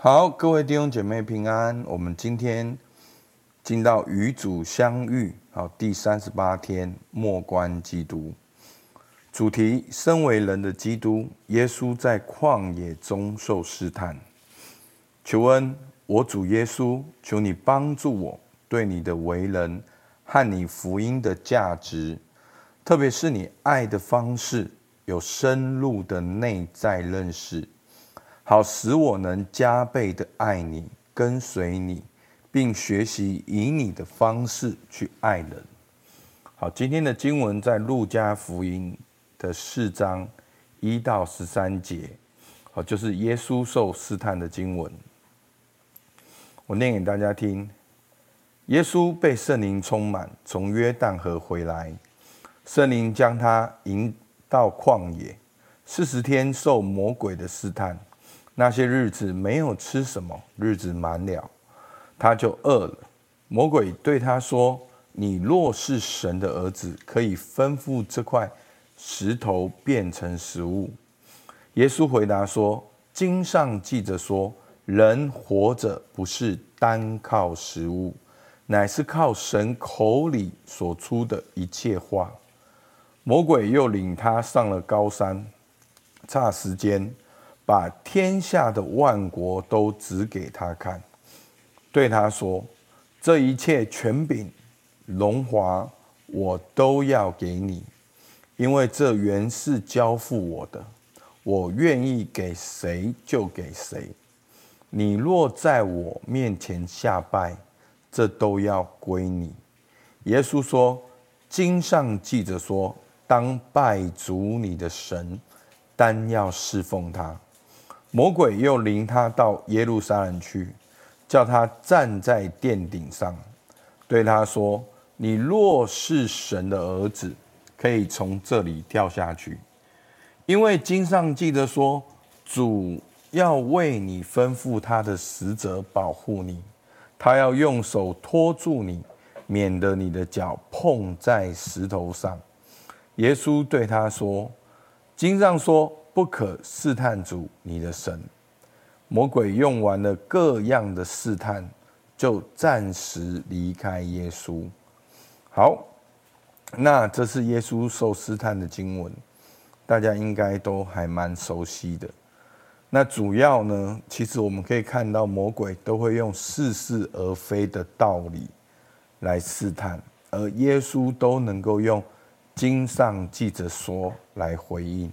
好，各位弟兄姐妹平安。我们今天进到与主相遇，好，第三十八天，默观基督。主题：身为人的基督，耶稣在旷野中受试探。求恩，我主耶稣，求你帮助我，对你的为人和你福音的价值，特别是你爱的方式，有深入的内在认识。好，使我能加倍的爱你，跟随你，并学习以你的方式去爱人。好，今天的经文在路加福音的四章一到十三节，好，就是耶稣受试探的经文。我念给大家听：耶稣被圣灵充满，从约旦河回来，圣灵将他引到旷野，四十天受魔鬼的试探。那些日子没有吃什么，日子满了，他就饿了。魔鬼对他说：“你若是神的儿子，可以吩咐这块石头变成食物。”耶稣回答说：“经上记着说，人活着不是单靠食物，乃是靠神口里所出的一切话。”魔鬼又领他上了高山，霎时间。把天下的万国都指给他看，对他说：“这一切权柄、荣华，我都要给你，因为这原是交付我的，我愿意给谁就给谁。你若在我面前下拜，这都要归你。”耶稣说：“经上记着说，当拜主你的神，单要侍奉他。”魔鬼又领他到耶路撒冷去，叫他站在殿顶上，对他说：“你若是神的儿子，可以从这里跳下去，因为经上记得说，主要为你吩咐他的使者保护你，他要用手托住你，免得你的脚碰在石头上。”耶稣对他说：“经上说。”不可试探主你的神。魔鬼用完了各样的试探，就暂时离开耶稣。好，那这是耶稣受试探的经文，大家应该都还蛮熟悉的。那主要呢，其实我们可以看到，魔鬼都会用似是而非的道理来试探，而耶稣都能够用经上记着说来回应。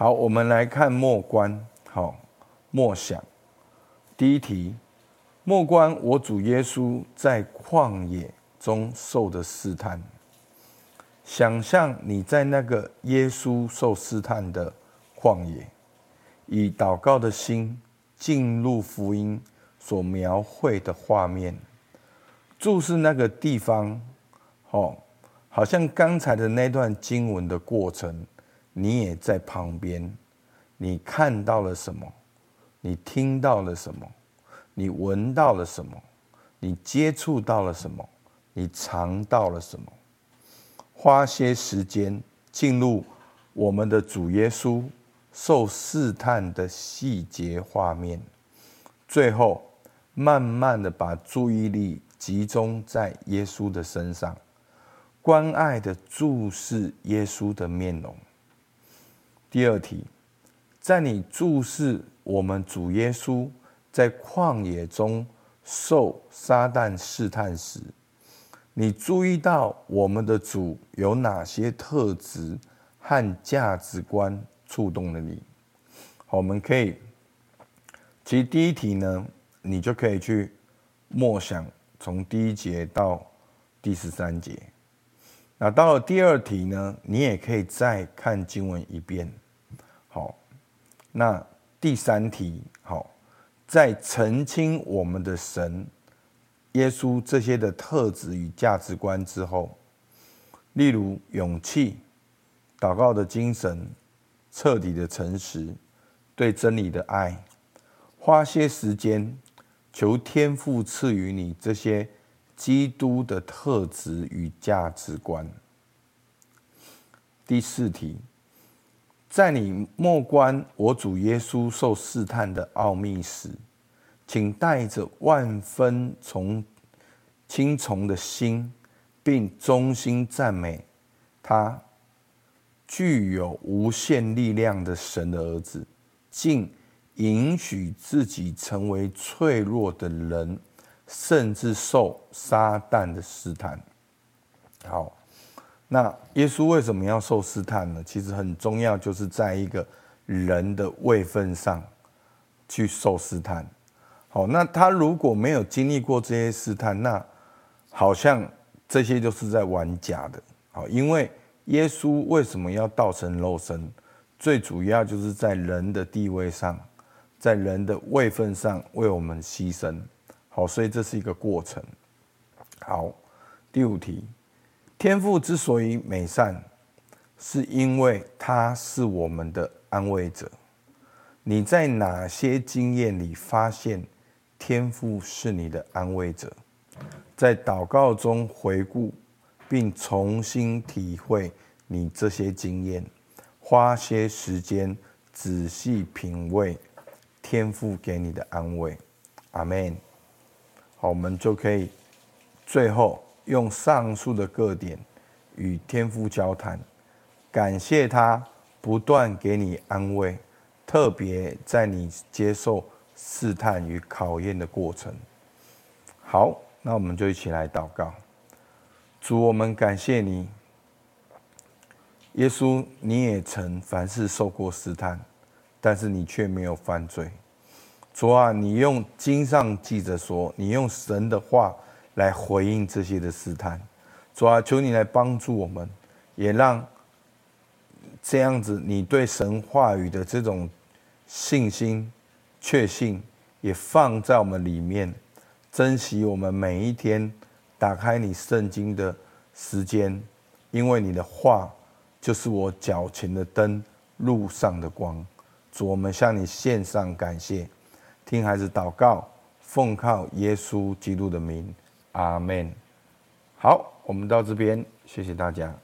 好，我们来看默观。好，默想。第一题，默观我主耶稣在旷野中受的试探。想象你在那个耶稣受试探的旷野，以祷告的心进入福音所描绘的画面，注视那个地方。好，好像刚才的那段经文的过程。你也在旁边，你看到了什么？你听到了什么？你闻到了什么？你接触到了什么？你尝到了什么？花些时间进入我们的主耶稣受试探的细节画面，最后慢慢的把注意力集中在耶稣的身上，关爱的注视耶稣的面容。第二题，在你注视我们主耶稣在旷野中受撒旦试探时，你注意到我们的主有哪些特质和价值观触动了你？好，我们可以，其实第一题呢，你就可以去默想从第一节到第十三节。那到了第二题呢，你也可以再看经文一遍。好，那第三题，好，在澄清我们的神耶稣这些的特质与价值观之后，例如勇气、祷告的精神、彻底的诚实、对真理的爱，花些时间求天父赐予你这些。基督的特质与价值观。第四题，在你默观我主耶稣受试探的奥秘时，请带着万分从轻从的心，并衷心赞美他具有无限力量的神的儿子，竟允许自己成为脆弱的人，甚至受撒旦的试探。好，那耶稣为什么要受试探呢？其实很重要，就是在一个人的位分上去受试探。好，那他如果没有经历过这些试探，那好像这些就是在玩假的。好，因为耶稣为什么要道成肉身？最主要就是在人的地位上，在人的位分上为我们牺牲。好，所以这是一个过程。好，第五题，天父之所以美善，是因为他是我们的安慰者。你在哪些经验里发现？天父是你的安慰者，在祷告中回顾并重新体会你这些经验，花些时间仔细品味天父给你的安慰。阿门。好，我们就可以最后用上述的各点与天父交谈，感谢他不断给你安慰，特别在你接受。试探与考验的过程。好，那我们就一起来祷告。主，我们感谢你，耶稣，你也曾凡事受过试探，但是你却没有犯罪。主啊，你用经上记着说，你用神的话来回应这些的试探。主啊，求你来帮助我们，也让这样子你对神话语的这种信心。确信也放在我们里面，珍惜我们每一天打开你圣经的时间，因为你的话就是我脚前的灯，路上的光。主，我们向你献上感谢，听孩子祷告，奉靠耶稣基督的名，阿门。好，我们到这边，谢谢大家。